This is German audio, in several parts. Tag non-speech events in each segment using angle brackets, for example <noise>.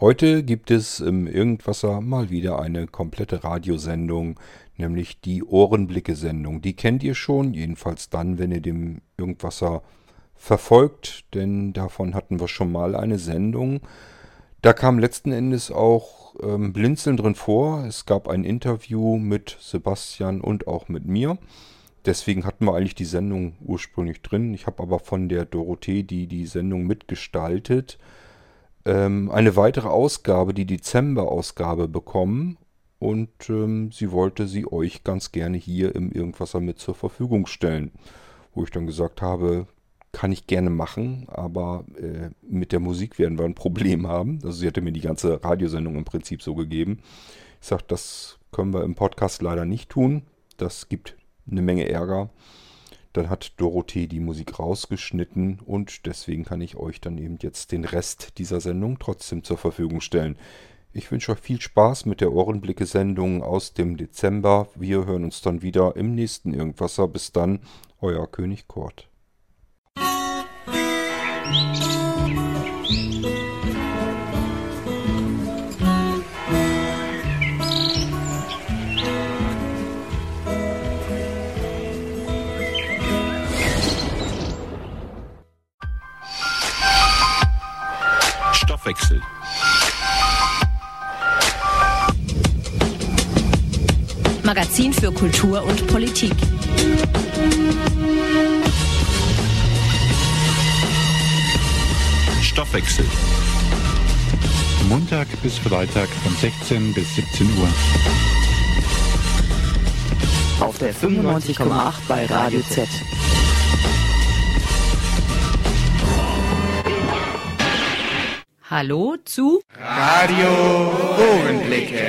Heute gibt es im Irgendwasser mal wieder eine komplette Radiosendung, nämlich die Ohrenblicke-Sendung. Die kennt ihr schon, jedenfalls dann, wenn ihr dem Irgendwasser verfolgt, denn davon hatten wir schon mal eine Sendung. Da kam letzten Endes auch ähm, Blinzeln drin vor. Es gab ein Interview mit Sebastian und auch mit mir. Deswegen hatten wir eigentlich die Sendung ursprünglich drin. Ich habe aber von der Dorothee, die die Sendung mitgestaltet, ähm, eine weitere Ausgabe, die Dezember-Ausgabe bekommen. Und ähm, sie wollte sie euch ganz gerne hier im Irgendwasser mit zur Verfügung stellen. Wo ich dann gesagt habe, kann ich gerne machen, aber äh, mit der Musik werden wir ein Problem haben. Also sie hatte mir die ganze Radiosendung im Prinzip so gegeben. Ich sage, das können wir im Podcast leider nicht tun. Das gibt eine Menge Ärger. Dann hat Dorothee die Musik rausgeschnitten und deswegen kann ich euch dann eben jetzt den Rest dieser Sendung trotzdem zur Verfügung stellen. Ich wünsche euch viel Spaß mit der Ohrenblicke-Sendung aus dem Dezember. Wir hören uns dann wieder im nächsten Irgendwasser. Bis dann, euer König Kurt. Stoffwechsel. Magazin für Kultur und Politik. Stoffwechsel. Montag bis Freitag von 16 bis 17 Uhr. Auf der 95,8 bei Radio Z. Hallo zu Radio Ohrenblicke.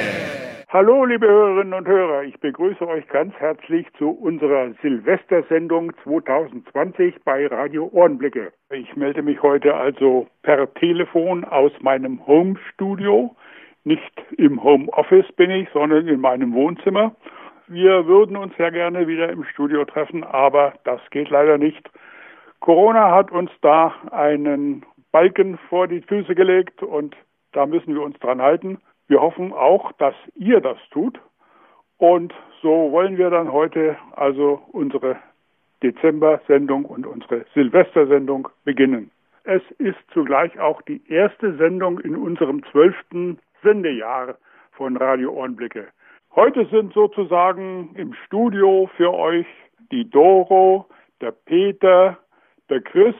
Hallo, liebe Hörerinnen und Hörer. Ich begrüße euch ganz herzlich zu unserer Silvestersendung 2020 bei Radio Ohrenblicke. Ich melde mich heute also per Telefon aus meinem Home-Studio. Nicht im Homeoffice bin ich, sondern in meinem Wohnzimmer. Wir würden uns sehr gerne wieder im Studio treffen, aber das geht leider nicht. Corona hat uns da einen Balken vor die Füße gelegt und da müssen wir uns dran halten. Wir hoffen auch, dass ihr das tut. Und so wollen wir dann heute also unsere Dezember-Sendung und unsere Silvestersendung beginnen. Es ist zugleich auch die erste Sendung in unserem zwölften Sendejahr von Radio Ohrenblicke. Heute sind sozusagen im Studio für euch die Doro, der Peter, der Chris,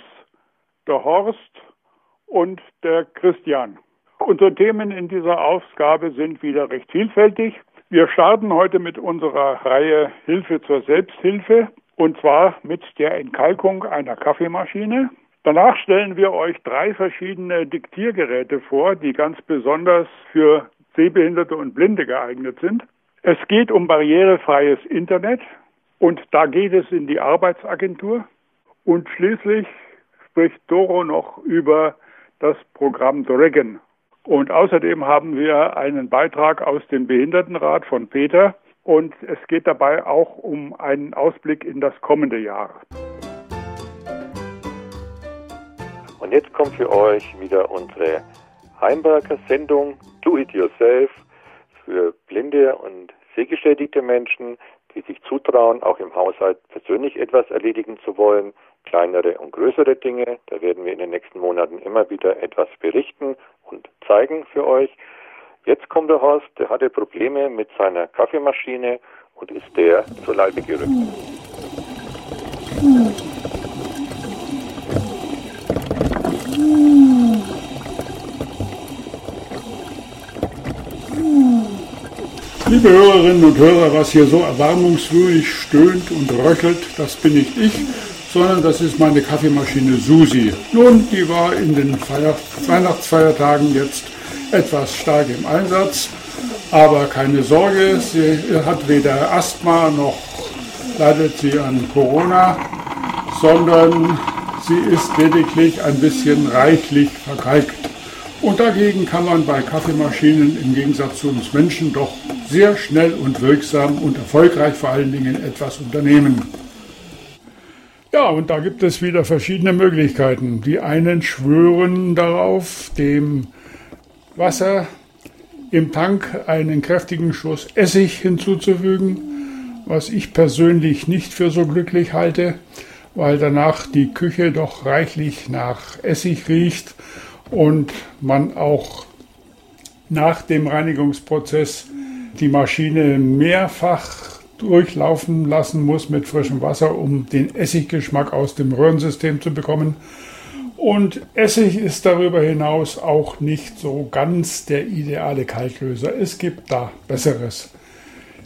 der Horst und der Christian. Unsere Themen in dieser Ausgabe sind wieder recht vielfältig. Wir starten heute mit unserer Reihe Hilfe zur Selbsthilfe und zwar mit der Entkalkung einer Kaffeemaschine. Danach stellen wir euch drei verschiedene Diktiergeräte vor, die ganz besonders für Sehbehinderte und Blinde geeignet sind. Es geht um barrierefreies Internet und da geht es in die Arbeitsagentur. Und schließlich spricht Doro noch über das Programm Dragon. Und außerdem haben wir einen Beitrag aus dem Behindertenrat von Peter und es geht dabei auch um einen Ausblick in das kommende Jahr. Und jetzt kommt für euch wieder unsere Heimberger Sendung Do It Yourself für blinde und sehgeschädigte Menschen, die sich zutrauen, auch im Haushalt persönlich etwas erledigen zu wollen, kleinere und größere Dinge. Da werden wir in den nächsten Monaten immer wieder etwas berichten und zeigen für euch. Jetzt kommt der Horst, der hatte Probleme mit seiner Kaffeemaschine und ist der zur Leibe gerückt. Liebe Hörerinnen und Hörer, was hier so erbarmungswürdig stöhnt und röchelt, das bin nicht ich, sondern das ist meine Kaffeemaschine Susi. Nun, die war in den Feier Weihnachtsfeiertagen jetzt etwas stark im Einsatz, aber keine Sorge, sie hat weder Asthma noch leidet sie an Corona, sondern sie ist lediglich ein bisschen reichlich verkalkt. Und dagegen kann man bei Kaffeemaschinen im Gegensatz zu uns Menschen doch sehr schnell und wirksam und erfolgreich vor allen Dingen etwas unternehmen. Ja, und da gibt es wieder verschiedene Möglichkeiten. Die einen schwören darauf, dem Wasser im Tank einen kräftigen Schuss Essig hinzuzufügen, was ich persönlich nicht für so glücklich halte, weil danach die Küche doch reichlich nach Essig riecht und man auch nach dem Reinigungsprozess die Maschine mehrfach durchlaufen lassen muss mit frischem Wasser, um den Essiggeschmack aus dem Röhrensystem zu bekommen. Und Essig ist darüber hinaus auch nicht so ganz der ideale Kaltlöser. Es gibt da Besseres.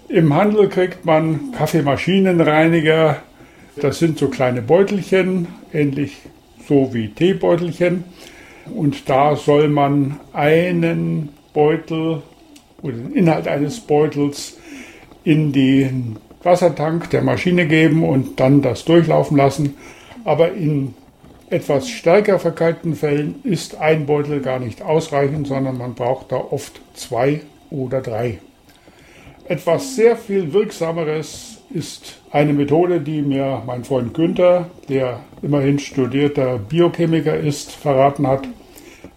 Im Handel kriegt man Kaffeemaschinenreiniger. Das sind so kleine Beutelchen, ähnlich so wie Teebeutelchen. Und da soll man einen Beutel oder den Inhalt eines Beutels in den Wassertank der Maschine geben und dann das durchlaufen lassen. Aber in etwas stärker verkalkten Fällen ist ein Beutel gar nicht ausreichend, sondern man braucht da oft zwei oder drei. Etwas sehr viel wirksameres ist eine Methode, die mir mein Freund Günther, der immerhin studierter Biochemiker ist, verraten hat.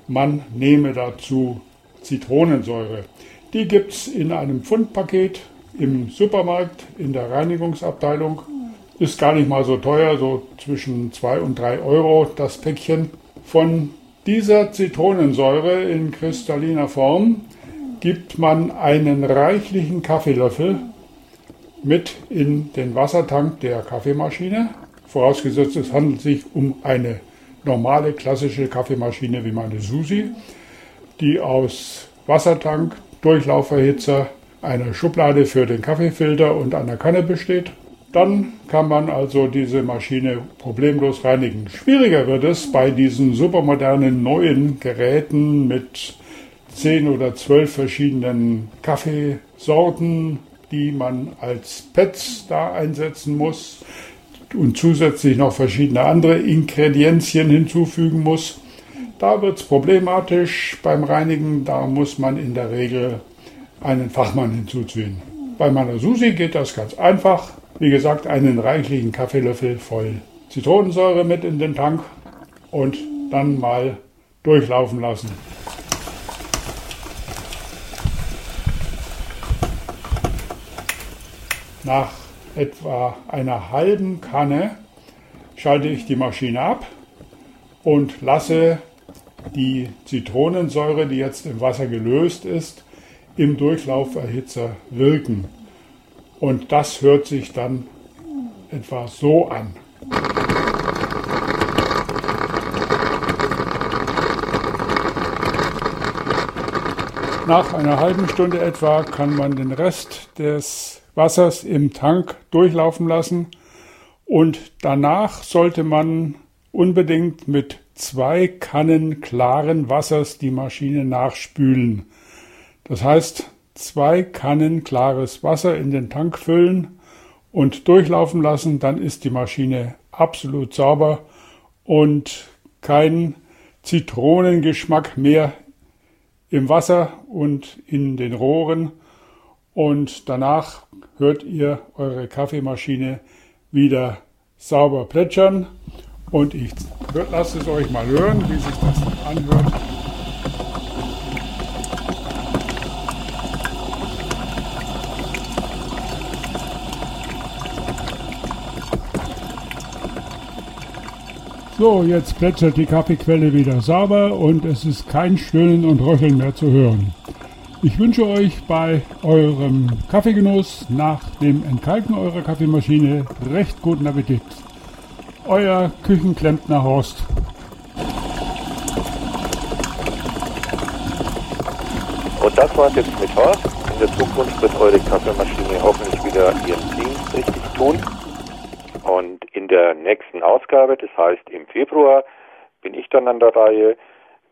Man nehme dazu Zitronensäure. Die gibt es in einem Pfundpaket im Supermarkt in der Reinigungsabteilung ist gar nicht mal so teuer, so zwischen 2 und 3 Euro das Päckchen. Von dieser Zitronensäure in kristalliner Form gibt man einen reichlichen Kaffeelöffel mit in den Wassertank der Kaffeemaschine. Vorausgesetzt, es handelt sich um eine normale klassische Kaffeemaschine wie meine Susi, die aus Wassertank, Durchlauferhitzer, einer Schublade für den Kaffeefilter und einer Kanne besteht. Dann kann man also diese Maschine problemlos reinigen. Schwieriger wird es bei diesen supermodernen neuen Geräten mit 10 oder 12 verschiedenen Kaffeesorten, die man als Pads da einsetzen muss und zusätzlich noch verschiedene andere Ingredienzien hinzufügen muss. Da wird es problematisch beim Reinigen, da muss man in der Regel einen Fachmann hinzuziehen. Bei meiner Susi geht das ganz einfach. Wie gesagt, einen reichlichen Kaffeelöffel voll Zitronensäure mit in den Tank und dann mal durchlaufen lassen. Nach etwa einer halben Kanne schalte ich die Maschine ab und lasse die Zitronensäure, die jetzt im Wasser gelöst ist, im Durchlauferhitzer wirken. Und das hört sich dann etwa so an. Nach einer halben Stunde etwa kann man den Rest des Wassers im Tank durchlaufen lassen und danach sollte man unbedingt mit zwei Kannen klaren Wassers die Maschine nachspülen. Das heißt, zwei Kannen klares Wasser in den Tank füllen und durchlaufen lassen, dann ist die Maschine absolut sauber und kein Zitronengeschmack mehr im Wasser und in den Rohren und danach hört ihr eure Kaffeemaschine wieder sauber plätschern und ich lasse es euch mal hören, wie sich das anhört. So, jetzt plätschert die Kaffeequelle wieder sauber und es ist kein Stöhnen und Röcheln mehr zu hören. Ich wünsche euch bei eurem Kaffeegenuss nach dem Entkalken eurer Kaffeemaschine recht guten Appetit. Euer Küchenklempner Horst. Und das war's jetzt mit Horst. In der Zukunft wird eure Kaffeemaschine hoffentlich wieder ihren Dienst richtig tun. Und in der nächsten Ausgabe, das heißt im Februar, bin ich dann an der Reihe,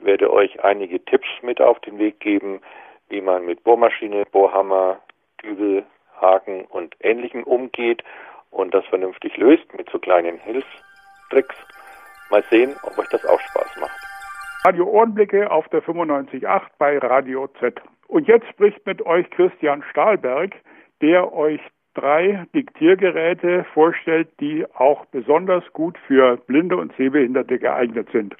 werde euch einige Tipps mit auf den Weg geben, wie man mit Bohrmaschine, Bohrhammer, Dübel, Haken und Ähnlichem umgeht und das vernünftig löst mit so kleinen Hilfstricks. Mal sehen, ob euch das auch Spaß macht. Radio Ohrenblicke auf der 95.8 bei Radio Z. Und jetzt spricht mit euch Christian Stahlberg, der euch drei Diktiergeräte vorstellt, die auch besonders gut für Blinde und Sehbehinderte geeignet sind.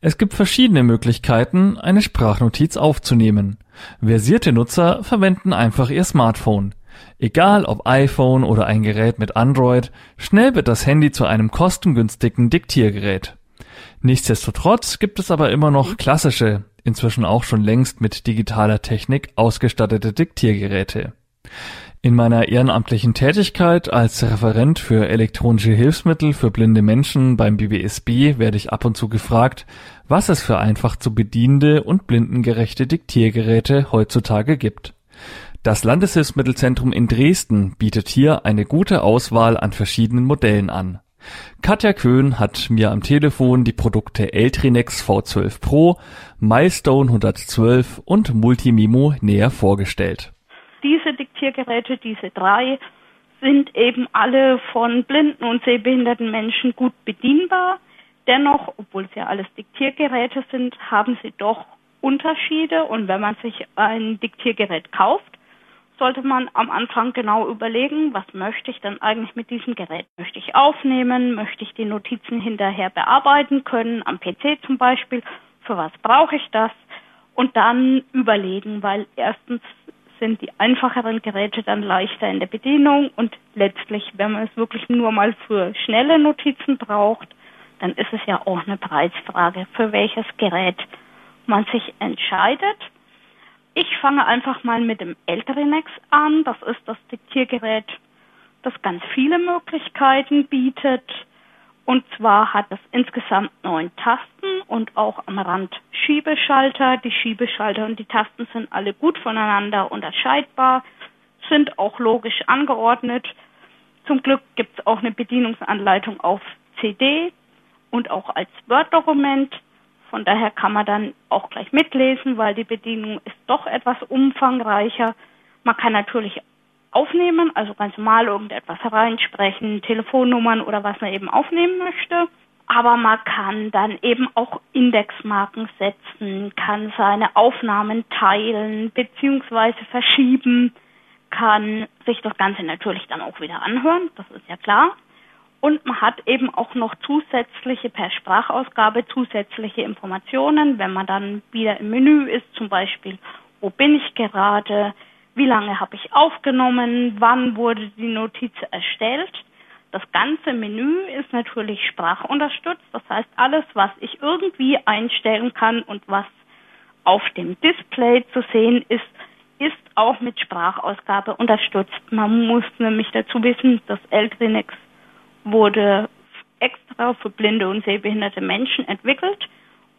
Es gibt verschiedene Möglichkeiten, eine Sprachnotiz aufzunehmen. Versierte Nutzer verwenden einfach ihr Smartphone. Egal ob iPhone oder ein Gerät mit Android, schnell wird das Handy zu einem kostengünstigen Diktiergerät. Nichtsdestotrotz gibt es aber immer noch klassische, inzwischen auch schon längst mit digitaler Technik ausgestattete Diktiergeräte. In meiner ehrenamtlichen Tätigkeit als Referent für elektronische Hilfsmittel für blinde Menschen beim BBSB werde ich ab und zu gefragt, was es für einfach zu bedienende und blindengerechte Diktiergeräte heutzutage gibt. Das Landeshilfsmittelzentrum in Dresden bietet hier eine gute Auswahl an verschiedenen Modellen an. Katja Köhn hat mir am Telefon die Produkte Eltrinex V12 Pro, Milestone 112 und Multimimo näher vorgestellt. Diese Diktiergeräte, diese drei, sind eben alle von blinden und sehbehinderten Menschen gut bedienbar. Dennoch, obwohl es ja alles Diktiergeräte sind, haben sie doch Unterschiede und wenn man sich ein Diktiergerät kauft, sollte man am Anfang genau überlegen, was möchte ich denn eigentlich mit diesem Gerät? Möchte ich aufnehmen? Möchte ich die Notizen hinterher bearbeiten können, am PC zum Beispiel? Für was brauche ich das? Und dann überlegen, weil erstens sind die einfacheren Geräte dann leichter in der Bedienung und letztlich, wenn man es wirklich nur mal für schnelle Notizen braucht, dann ist es ja auch eine Preisfrage, für welches Gerät man sich entscheidet. Ich fange einfach mal mit dem Eltrinex an. Das ist das Diktiergerät, das ganz viele Möglichkeiten bietet. Und zwar hat es insgesamt neun Tasten und auch am Rand Schiebeschalter. Die Schiebeschalter und die Tasten sind alle gut voneinander unterscheidbar, sind auch logisch angeordnet. Zum Glück gibt es auch eine Bedienungsanleitung auf CD und auch als Word-Dokument. Von daher kann man dann auch gleich mitlesen, weil die Bedienung ist doch etwas umfangreicher. Man kann natürlich aufnehmen, also ganz normal irgendetwas reinsprechen, Telefonnummern oder was man eben aufnehmen möchte. Aber man kann dann eben auch Indexmarken setzen, kann seine Aufnahmen teilen bzw. verschieben, kann sich das Ganze natürlich dann auch wieder anhören, das ist ja klar. Und man hat eben auch noch zusätzliche per Sprachausgabe zusätzliche Informationen, wenn man dann wieder im Menü ist, zum Beispiel, wo bin ich gerade, wie lange habe ich aufgenommen, wann wurde die Notiz erstellt. Das ganze Menü ist natürlich sprachunterstützt, das heißt alles, was ich irgendwie einstellen kann und was auf dem Display zu sehen ist, ist auch mit Sprachausgabe unterstützt. Man muss nämlich dazu wissen, dass Eltrinex wurde extra für blinde und sehbehinderte Menschen entwickelt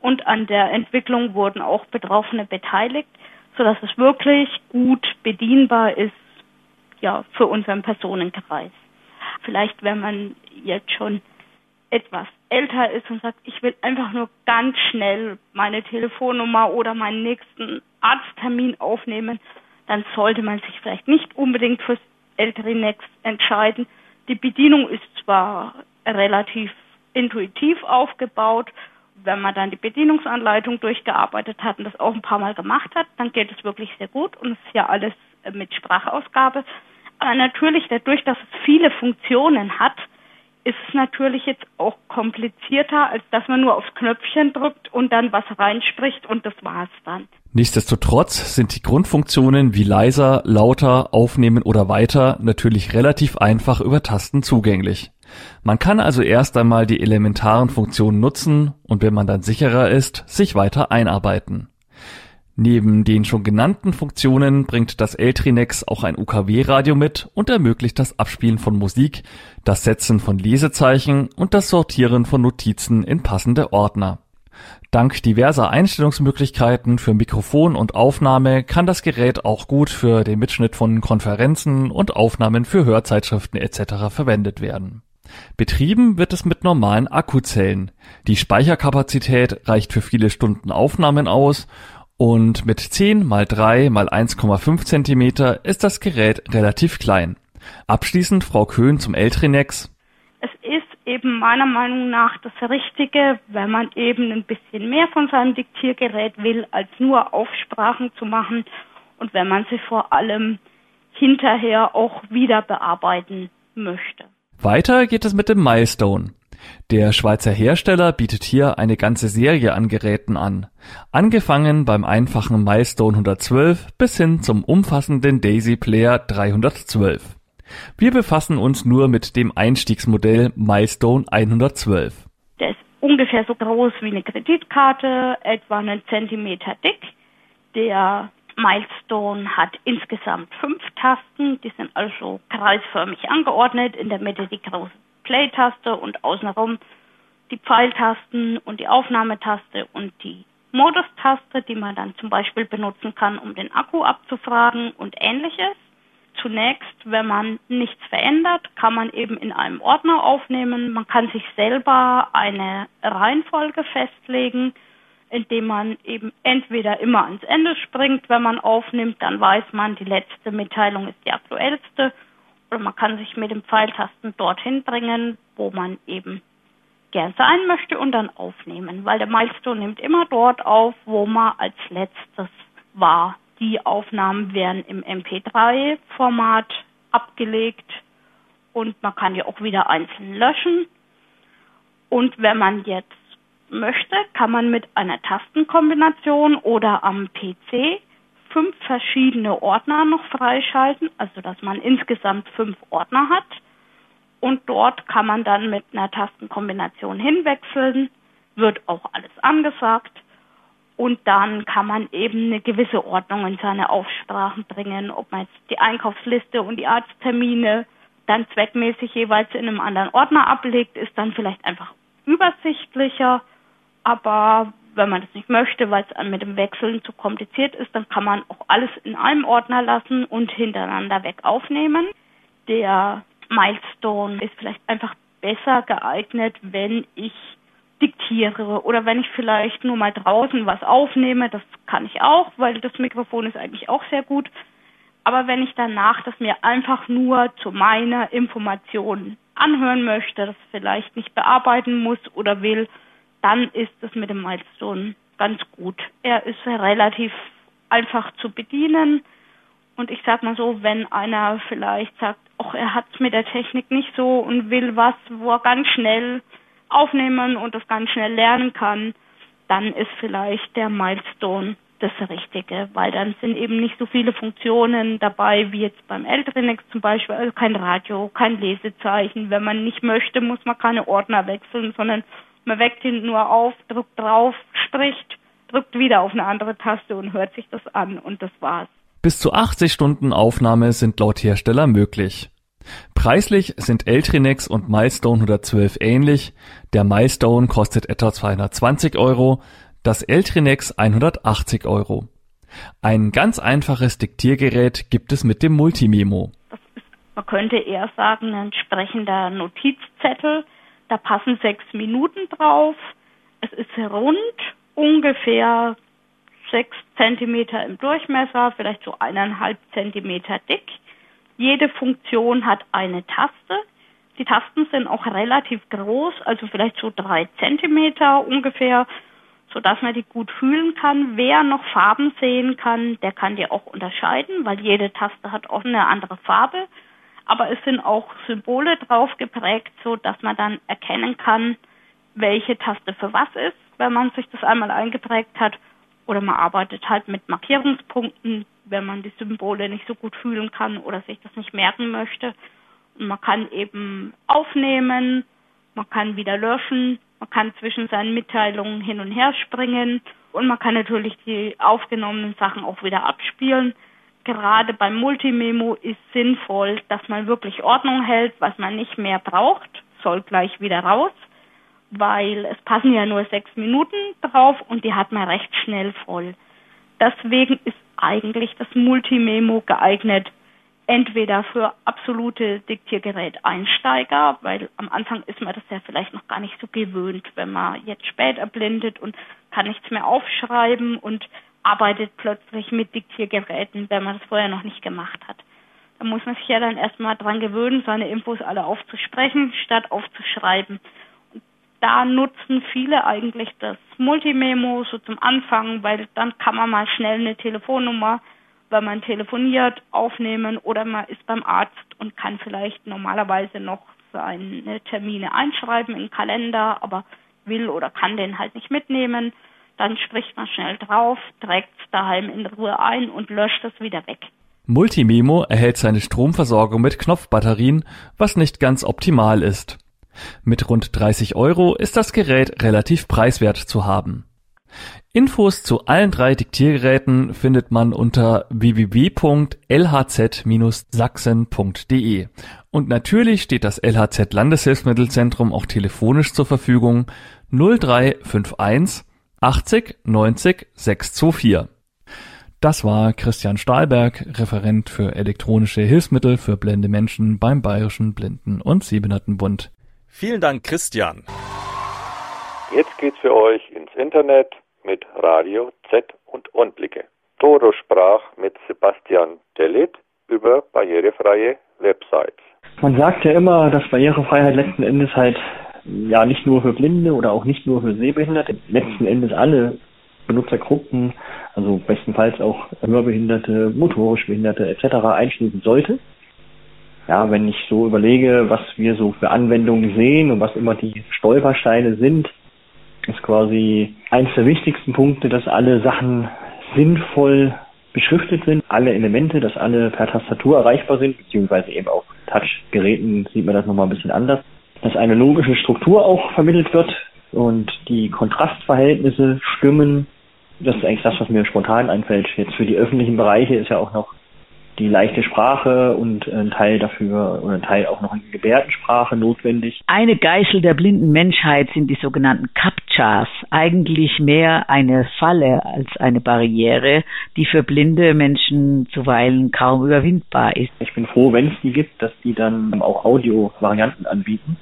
und an der Entwicklung wurden auch Betroffene beteiligt, sodass es wirklich gut bedienbar ist, ja, für unseren Personenkreis. Vielleicht, wenn man jetzt schon etwas älter ist und sagt, ich will einfach nur ganz schnell meine Telefonnummer oder meinen nächsten Arzttermin aufnehmen, dann sollte man sich vielleicht nicht unbedingt fürs Elterinex entscheiden, die Bedienung ist zwar relativ intuitiv aufgebaut, wenn man dann die Bedienungsanleitung durchgearbeitet hat und das auch ein paar Mal gemacht hat, dann geht es wirklich sehr gut und es ist ja alles äh, mit Sprachausgabe. Aber natürlich, dadurch, dass es viele Funktionen hat, ist es natürlich jetzt auch komplizierter, als dass man nur aufs Knöpfchen drückt und dann was reinspricht und das war's dann. Nichtsdestotrotz sind die Grundfunktionen wie leiser, lauter, aufnehmen oder weiter natürlich relativ einfach über Tasten zugänglich. Man kann also erst einmal die elementaren Funktionen nutzen und wenn man dann sicherer ist, sich weiter einarbeiten. Neben den schon genannten Funktionen bringt das Eltrinex auch ein UKW-Radio mit und ermöglicht das Abspielen von Musik, das Setzen von Lesezeichen und das Sortieren von Notizen in passende Ordner. Dank diverser Einstellungsmöglichkeiten für Mikrofon und Aufnahme kann das Gerät auch gut für den Mitschnitt von Konferenzen und Aufnahmen für Hörzeitschriften etc. verwendet werden. Betrieben wird es mit normalen Akkuzellen. Die Speicherkapazität reicht für viele Stunden Aufnahmen aus und mit 10 mal 3 mal 1,5 cm ist das Gerät relativ klein. Abschließend Frau Köhn zum Eltrinex. Es ist eben meiner Meinung nach das Richtige, wenn man eben ein bisschen mehr von seinem Diktiergerät will, als nur Aufsprachen zu machen und wenn man sie vor allem hinterher auch wieder bearbeiten möchte. Weiter geht es mit dem Milestone. Der Schweizer Hersteller bietet hier eine ganze Serie an Geräten an, angefangen beim einfachen Milestone 112 bis hin zum umfassenden Daisy Player 312. Wir befassen uns nur mit dem Einstiegsmodell Milestone 112. Der ist ungefähr so groß wie eine Kreditkarte, etwa einen Zentimeter dick. Der Milestone hat insgesamt fünf Tasten, die sind also kreisförmig angeordnet. In der Mitte die große Play-Taste und außenrum die Pfeiltasten und die Aufnahmetaste und die Modus-Taste, die man dann zum Beispiel benutzen kann, um den Akku abzufragen und ähnliches. Zunächst, wenn man nichts verändert, kann man eben in einem Ordner aufnehmen. Man kann sich selber eine Reihenfolge festlegen, indem man eben entweder immer ans Ende springt, wenn man aufnimmt, dann weiß man, die letzte Mitteilung ist die aktuellste. Oder man kann sich mit dem Pfeiltasten dorthin bringen, wo man eben gern sein möchte und dann aufnehmen, weil der Milestone nimmt immer dort auf, wo man als letztes war. Die Aufnahmen werden im MP3-Format abgelegt und man kann die auch wieder einzeln löschen. Und wenn man jetzt möchte, kann man mit einer Tastenkombination oder am PC fünf verschiedene Ordner noch freischalten, also dass man insgesamt fünf Ordner hat. Und dort kann man dann mit einer Tastenkombination hinwechseln, wird auch alles angesagt. Und dann kann man eben eine gewisse Ordnung in seine Aufsprachen bringen, ob man jetzt die Einkaufsliste und die Arzttermine dann zweckmäßig jeweils in einem anderen Ordner ablegt, ist dann vielleicht einfach übersichtlicher. Aber wenn man das nicht möchte, weil es mit dem Wechseln zu kompliziert ist, dann kann man auch alles in einem Ordner lassen und hintereinander weg aufnehmen. Der Milestone ist vielleicht einfach besser geeignet, wenn ich diktiere oder wenn ich vielleicht nur mal draußen was aufnehme, das kann ich auch, weil das Mikrofon ist eigentlich auch sehr gut. Aber wenn ich danach das mir einfach nur zu meiner Information anhören möchte, das vielleicht nicht bearbeiten muss oder will, dann ist es mit dem Milestone ganz gut. Er ist relativ einfach zu bedienen. Und ich sag mal so, wenn einer vielleicht sagt, ach, er hat es mit der Technik nicht so und will was, wo er ganz schnell aufnehmen und das ganz schnell lernen kann, dann ist vielleicht der Milestone das Richtige, weil dann sind eben nicht so viele Funktionen dabei wie jetzt beim Eltrinex zum Beispiel, also kein Radio, kein Lesezeichen. Wenn man nicht möchte, muss man keine Ordner wechseln, sondern man weckt ihn nur auf, drückt drauf, spricht, drückt wieder auf eine andere Taste und hört sich das an und das war's. Bis zu 80 Stunden Aufnahme sind laut Hersteller möglich. Preislich sind Eltrinex und Milestone 112 ähnlich. Der Milestone kostet etwa 220 Euro, das Eltrinex 180 Euro. Ein ganz einfaches Diktiergerät gibt es mit dem Multimemo. Ist, man könnte eher sagen, ein entsprechender Notizzettel, da passen sechs Minuten drauf. Es ist rund, ungefähr sechs Zentimeter im Durchmesser, vielleicht so eineinhalb Zentimeter dick. Jede Funktion hat eine Taste. Die Tasten sind auch relativ groß, also vielleicht so drei Zentimeter ungefähr, sodass man die gut fühlen kann. Wer noch Farben sehen kann, der kann die auch unterscheiden, weil jede Taste hat auch eine andere Farbe aber es sind auch Symbole drauf geprägt, so dass man dann erkennen kann, welche Taste für was ist, wenn man sich das einmal eingeprägt hat. Oder man arbeitet halt mit Markierungspunkten, wenn man die Symbole nicht so gut fühlen kann oder sich das nicht merken möchte. Und man kann eben aufnehmen, man kann wieder löschen, man kann zwischen seinen Mitteilungen hin und her springen und man kann natürlich die aufgenommenen Sachen auch wieder abspielen gerade beim Multimemo ist sinnvoll, dass man wirklich Ordnung hält, was man nicht mehr braucht, soll gleich wieder raus, weil es passen ja nur sechs Minuten drauf und die hat man recht schnell voll. Deswegen ist eigentlich das Multimemo geeignet, entweder für absolute Diktiergerät-Einsteiger, weil am Anfang ist man das ja vielleicht noch gar nicht so gewöhnt, wenn man jetzt spät erblindet und kann nichts mehr aufschreiben und arbeitet plötzlich mit Diktiergeräten, wenn man das vorher noch nicht gemacht hat. Da muss man sich ja dann erstmal dran gewöhnen, seine Infos alle aufzusprechen, statt aufzuschreiben. Und da nutzen viele eigentlich das Multimemo so zum Anfang, weil dann kann man mal schnell eine Telefonnummer, wenn man telefoniert, aufnehmen oder man ist beim Arzt und kann vielleicht normalerweise noch seine Termine einschreiben in den Kalender, aber will oder kann den halt nicht mitnehmen. Dann spricht man schnell drauf, trägt es daheim in Ruhe ein und löscht es wieder weg. Multimemo erhält seine Stromversorgung mit Knopfbatterien, was nicht ganz optimal ist. Mit rund 30 Euro ist das Gerät relativ preiswert zu haben. Infos zu allen drei Diktiergeräten findet man unter www.lhz-sachsen.de. Und natürlich steht das LHZ Landeshilfsmittelzentrum auch telefonisch zur Verfügung 0351 80 90 624. Das war Christian Stahlberg, Referent für elektronische Hilfsmittel für blinde Menschen beim Bayerischen Blinden- und Sehbehindertenbund. Vielen Dank, Christian. Jetzt geht's für euch ins Internet mit Radio Z und Unblicke. Toro sprach mit Sebastian Dellit über barrierefreie Websites. Man sagt ja immer, dass Barrierefreiheit letzten Endes halt ja nicht nur für Blinde oder auch nicht nur für Sehbehinderte, letzten Endes alle Benutzergruppen, also bestenfalls auch Hörbehinderte, motorisch Behinderte etc. einschließen sollte. Ja, wenn ich so überlege, was wir so für Anwendungen sehen und was immer die Stolpersteine sind, ist quasi eins der wichtigsten Punkte, dass alle Sachen sinnvoll beschriftet sind, alle Elemente, dass alle per Tastatur erreichbar sind, beziehungsweise eben auch Touchgeräten sieht man das nochmal ein bisschen anders, dass eine logische Struktur auch vermittelt wird und die Kontrastverhältnisse stimmen. Das ist eigentlich das, was mir spontan einfällt. Jetzt für die öffentlichen Bereiche ist ja auch noch die leichte Sprache und ein Teil dafür oder ein Teil auch noch in Gebärdensprache notwendig. Eine Geißel der blinden Menschheit sind die sogenannten CAPTCHAs. Eigentlich mehr eine Falle als eine Barriere, die für blinde Menschen zuweilen kaum überwindbar ist. Ich bin froh, wenn es die gibt, dass die dann auch Audio-Varianten anbieten.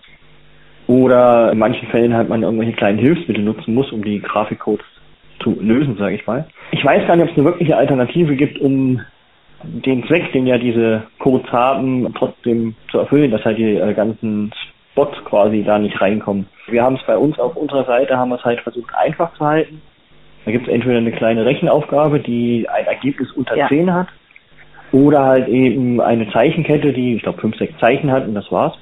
Oder in manchen Fällen halt man irgendwelche kleinen Hilfsmittel nutzen muss, um die Grafikcodes zu lösen, sage ich mal. Ich weiß gar nicht, ob es eine wirkliche Alternative gibt, um den Zweck, den ja diese Codes haben, trotzdem zu erfüllen, dass halt die äh, ganzen Spots quasi da nicht reinkommen. Wir haben es bei uns auf unserer Seite, haben wir es halt versucht einfach zu halten. Da gibt es entweder eine kleine Rechenaufgabe, die ein Ergebnis unter ja. 10 hat, oder halt eben eine Zeichenkette, die, ich glaube, 5, 6 Zeichen hat und das war's.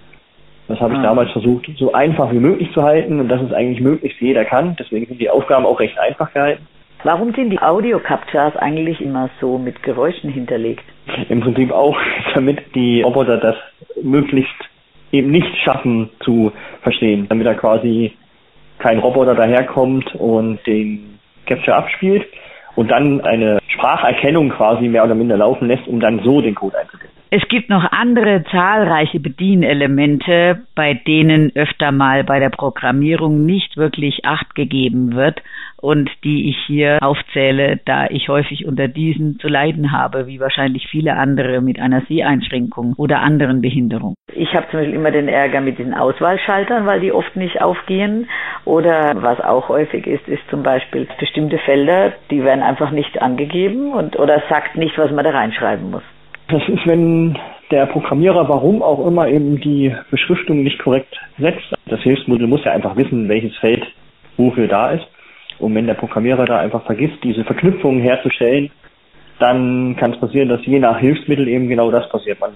Das habe ich ah. damals versucht, so einfach wie möglich zu halten und dass es eigentlich möglichst jeder kann. Deswegen sind die Aufgaben auch recht einfach gehalten. Warum sind die Audio-Captchas eigentlich immer so mit Geräuschen hinterlegt? Im Prinzip auch, <laughs> damit die Roboter das möglichst eben nicht schaffen zu verstehen, damit da quasi kein Roboter daherkommt und den Capture abspielt und dann eine Spracherkennung quasi mehr oder minder laufen lässt, um dann so den Code einzutippen. Es gibt noch andere zahlreiche Bedienelemente, bei denen öfter mal bei der Programmierung nicht wirklich Acht gegeben wird und die ich hier aufzähle, da ich häufig unter diesen zu leiden habe, wie wahrscheinlich viele andere mit einer Seheinschränkung oder anderen Behinderungen. Ich habe zum Beispiel immer den Ärger mit den Auswahlschaltern, weil die oft nicht aufgehen. Oder was auch häufig ist, ist zum Beispiel bestimmte Felder, die werden einfach nicht angegeben und oder sagt nicht, was man da reinschreiben muss. Das ist, wenn der Programmierer, warum auch immer, eben die Beschriftung nicht korrekt setzt. Das Hilfsmodell muss ja einfach wissen, welches Feld wofür da ist. Und wenn der Programmierer da einfach vergisst, diese Verknüpfungen herzustellen, dann kann es passieren, dass je nach Hilfsmittel eben genau das passiert. Man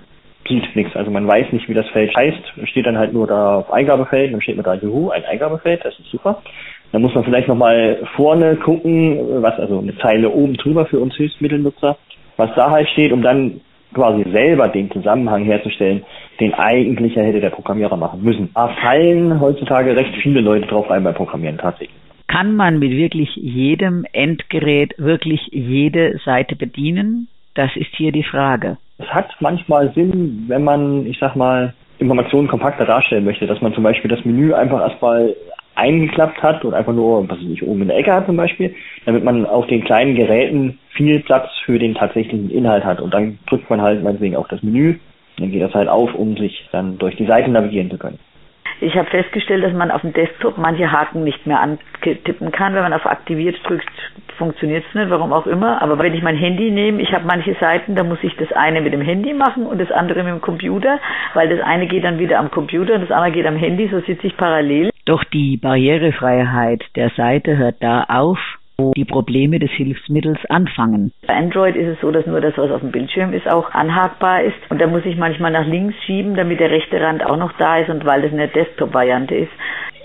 sieht nichts, also man weiß nicht, wie das Feld heißt. Steht dann halt nur da auf Eingabefeld, dann steht mir da Juhu, ein Eingabefeld, das ist super. Dann muss man vielleicht nochmal vorne gucken, was also eine Zeile oben drüber für uns Hilfsmittelnutzer, was da halt steht, um dann quasi selber den Zusammenhang herzustellen, den eigentlich ja hätte der Programmierer machen müssen. Da fallen heutzutage recht viele Leute drauf rein beim Programmieren tatsächlich. Kann man mit wirklich jedem Endgerät wirklich jede Seite bedienen? Das ist hier die Frage. Es hat manchmal Sinn, wenn man, ich sag mal, Informationen kompakter darstellen möchte, dass man zum Beispiel das Menü einfach erstmal eingeklappt hat und einfach nur, was weiß ich, oben in der Ecke hat zum Beispiel, damit man auf den kleinen Geräten viel Platz für den tatsächlichen Inhalt hat. Und dann drückt man halt meinetwegen auf das Menü, dann geht das halt auf, um sich dann durch die Seiten navigieren zu können. Ich habe festgestellt, dass man auf dem Desktop manche Haken nicht mehr antippen kann. Wenn man auf aktiviert drückt, funktioniert es nicht, warum auch immer. Aber wenn ich mein Handy nehme, ich habe manche Seiten, da muss ich das eine mit dem Handy machen und das andere mit dem Computer, weil das eine geht dann wieder am Computer und das andere geht am Handy, so sitze ich parallel. Doch die Barrierefreiheit der Seite hört da auf, wo die Probleme des Hilfsmittels anfangen. Bei Android ist es so, dass nur das, was auf dem Bildschirm ist, auch anhakbar ist. Und da muss ich manchmal nach links schieben, damit der rechte Rand auch noch da ist und weil das eine Desktop-Variante ist.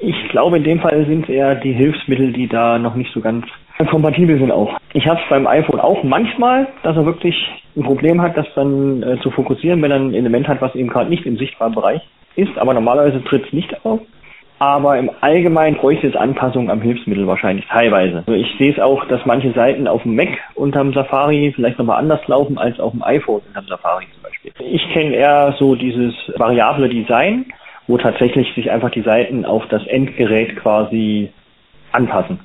Ich glaube, in dem Fall sind es eher die Hilfsmittel, die da noch nicht so ganz kompatibel sind auch. Ich habe es beim iPhone auch manchmal, dass er wirklich ein Problem hat, das dann äh, zu fokussieren, wenn er ein Element hat, was eben gerade nicht im sichtbaren Bereich ist. Aber normalerweise tritt es nicht auf. Aber im Allgemeinen bräuchte es Anpassungen am Hilfsmittel wahrscheinlich teilweise. Also ich sehe es auch, dass manche Seiten auf dem Mac unterm Safari vielleicht nochmal anders laufen als auf dem iPhone unterm Safari zum Beispiel. Ich kenne eher so dieses variable Design, wo tatsächlich sich einfach die Seiten auf das Endgerät quasi anpassen.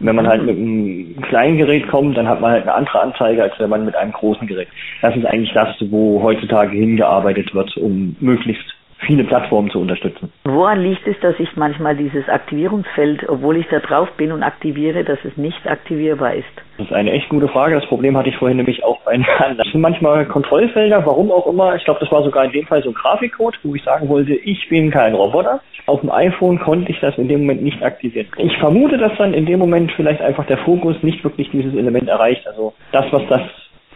Wenn man halt mit einem kleinen Gerät kommt, dann hat man halt eine andere Anzeige, als wenn man mit einem großen Gerät. Das ist eigentlich das, wo heutzutage hingearbeitet wird, um möglichst viele Plattformen zu unterstützen. Woran liegt es, dass ich manchmal dieses Aktivierungsfeld, obwohl ich da drauf bin und aktiviere, dass es nicht aktivierbar ist? Das ist eine echt gute Frage. Das Problem hatte ich vorhin nämlich auch bei <laughs> anderen. Das sind manchmal Kontrollfelder, warum auch immer. Ich glaube, das war sogar in dem Fall so ein Grafikcode, wo ich sagen wollte, ich bin kein Roboter. Auf dem iPhone konnte ich das in dem Moment nicht aktivieren. Ich vermute, dass dann in dem Moment vielleicht einfach der Fokus nicht wirklich dieses Element erreicht. Also das, was das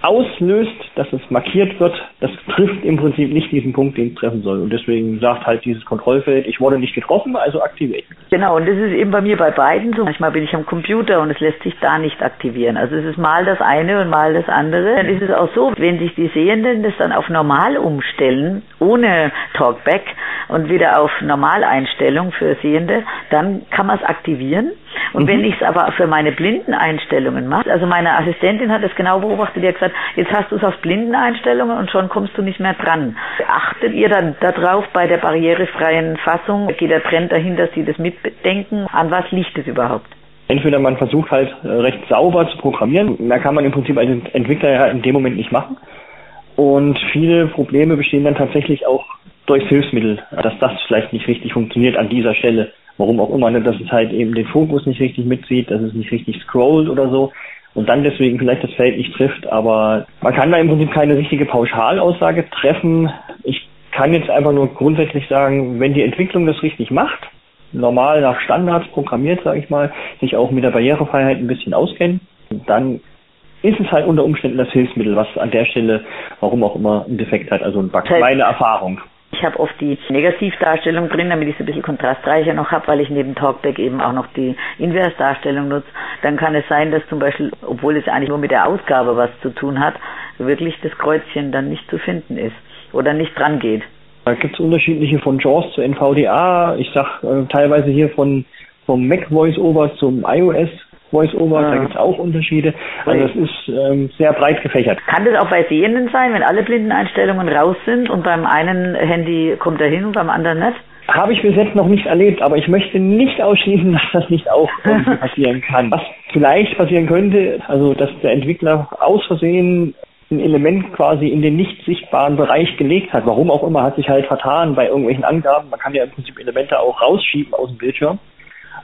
auslöst, dass es markiert wird, das trifft im Prinzip nicht diesen Punkt, den es treffen soll. Und deswegen sagt halt dieses Kontrollfeld, ich wurde nicht getroffen, also aktiviere ich. Genau, und das ist eben bei mir bei beiden so. Manchmal bin ich am Computer und es lässt sich da nicht aktivieren. Also es ist mal das eine und mal das andere. Dann ist es auch so, wenn sich die Sehenden das dann auf normal umstellen, ohne Talkback und wieder auf Normaleinstellung für Sehende, dann kann man es aktivieren. Und mhm. wenn ich es aber für meine Blindeneinstellungen mache, also meine Assistentin hat es genau beobachtet, die hat gesagt, jetzt hast du es auf Blindeneinstellungen und schon kommst du nicht mehr dran. Achtet ihr dann darauf bei der barrierefreien Fassung? Geht der Trend dahin, dass Sie das mitdenken? An was liegt es überhaupt? Entweder man versucht halt äh, recht sauber zu programmieren, mehr kann man im Prinzip als Entwickler ja in dem Moment nicht machen. Und viele Probleme bestehen dann tatsächlich auch durchs Hilfsmittel, dass das vielleicht nicht richtig funktioniert an dieser Stelle. Warum auch immer, ne, dass es halt eben den Fokus nicht richtig mitzieht, dass es nicht richtig scrollt oder so und dann deswegen vielleicht das Feld nicht trifft. Aber man kann da im Prinzip keine richtige Pauschalaussage treffen. Ich kann jetzt einfach nur grundsätzlich sagen, wenn die Entwicklung das richtig macht, normal nach Standards programmiert, sage ich mal, sich auch mit der Barrierefreiheit ein bisschen auskennen, dann ist es halt unter Umständen das Hilfsmittel, was an der Stelle, warum auch immer, einen Defekt hat, also ein Bug. Meine Erfahrung. Ich habe oft die Negativdarstellung drin, damit ich es ein bisschen kontrastreicher noch habe, weil ich neben Talkback eben auch noch die Inversdarstellung nutze. Dann kann es sein, dass zum Beispiel, obwohl es eigentlich nur mit der Ausgabe was zu tun hat, wirklich das Kreuzchen dann nicht zu finden ist oder nicht dran geht. Da gibt es unterschiedliche von JAWS zu NVDA. Ich sag äh, teilweise hier von vom Mac VoiceOver zum iOS Voice-Over, ja. da gibt es auch Unterschiede. Also es ist ähm, sehr breit gefächert. Kann das auch bei Sehenden sein, wenn alle Blindeneinstellungen raus sind und beim einen Handy kommt er hin und beim anderen nicht? Habe ich bis jetzt noch nicht erlebt, aber ich möchte nicht ausschließen, <laughs> dass das nicht auch <laughs> passieren kann. Was vielleicht passieren könnte, also dass der Entwickler aus Versehen ein Element quasi in den nicht sichtbaren Bereich gelegt hat. Warum auch immer, hat sich halt vertan bei irgendwelchen Angaben. Man kann ja im Prinzip Elemente auch rausschieben aus dem Bildschirm.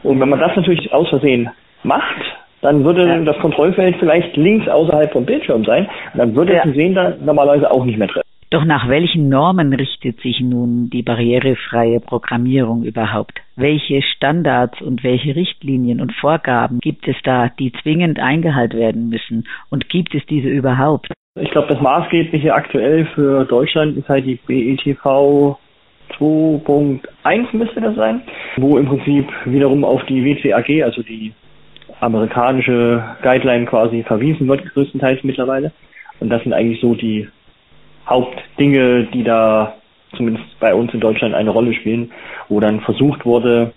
Und wenn man das natürlich aus Versehen macht, dann würde ja. das Kontrollfeld vielleicht links außerhalb vom Bildschirm sein. Und dann würde ja. Sehen da normalerweise auch nicht mehr treffen. Doch nach welchen Normen richtet sich nun die barrierefreie Programmierung überhaupt? Welche Standards und welche Richtlinien und Vorgaben gibt es da, die zwingend eingehalten werden müssen? Und gibt es diese überhaupt? Ich glaube, das Maßgebliche aktuell für Deutschland ist halt die BETV 2.1 müsste das sein, wo im Prinzip wiederum auf die WCAG, also die amerikanische Guideline quasi verwiesen wird, größtenteils mittlerweile. Und das sind eigentlich so die Hauptdinge, die da zumindest bei uns in Deutschland eine Rolle spielen, wo dann versucht wurde,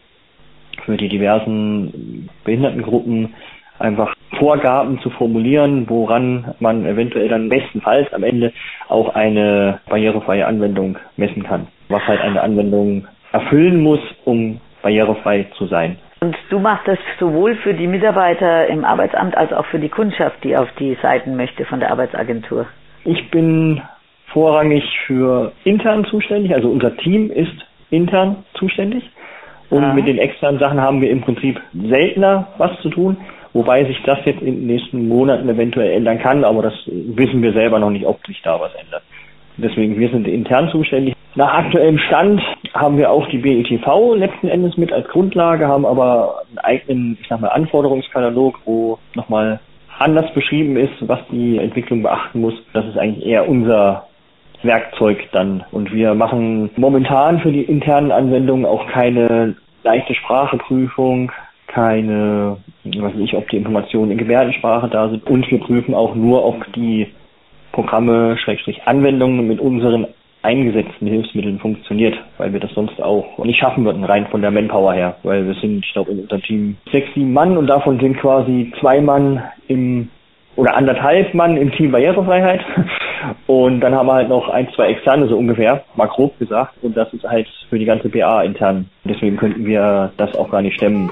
für die diversen Behindertengruppen einfach Vorgaben zu formulieren, woran man eventuell dann bestenfalls am Ende auch eine barrierefreie Anwendung messen kann. Was halt eine Anwendung erfüllen muss, um barrierefrei zu sein. Und du machst das sowohl für die Mitarbeiter im Arbeitsamt als auch für die Kundschaft, die auf die Seiten möchte von der Arbeitsagentur. Ich bin vorrangig für intern zuständig, also unser Team ist intern zuständig. Und Aha. mit den externen Sachen haben wir im Prinzip seltener was zu tun, wobei sich das jetzt in den nächsten Monaten eventuell ändern kann, aber das wissen wir selber noch nicht, ob sich da was ändert. Deswegen, wir sind intern zuständig, Nach aktuellem Stand haben wir auch die BETV letzten Endes mit als Grundlage, haben aber einen eigenen, ich sag mal, Anforderungskatalog, wo nochmal anders beschrieben ist, was die Entwicklung beachten muss. Das ist eigentlich eher unser Werkzeug dann. Und wir machen momentan für die internen Anwendungen auch keine leichte Spracheprüfung, keine, weiß ich, ob die Informationen in Gebärdensprache da sind. Und wir prüfen auch nur, ob die Programme, Schrägstrich Anwendungen mit unseren eingesetzten Hilfsmitteln funktioniert, weil wir das sonst auch nicht schaffen würden, rein von der Manpower her. Weil wir sind, ich glaube, in unserem Team sechs, sieben Mann und davon sind quasi zwei Mann im oder anderthalb Mann im Team Barrierefreiheit. <laughs> Und dann haben wir halt noch ein, zwei externe, so ungefähr, mal grob gesagt. Und das ist halt für die ganze BA intern. Deswegen könnten wir das auch gar nicht stemmen.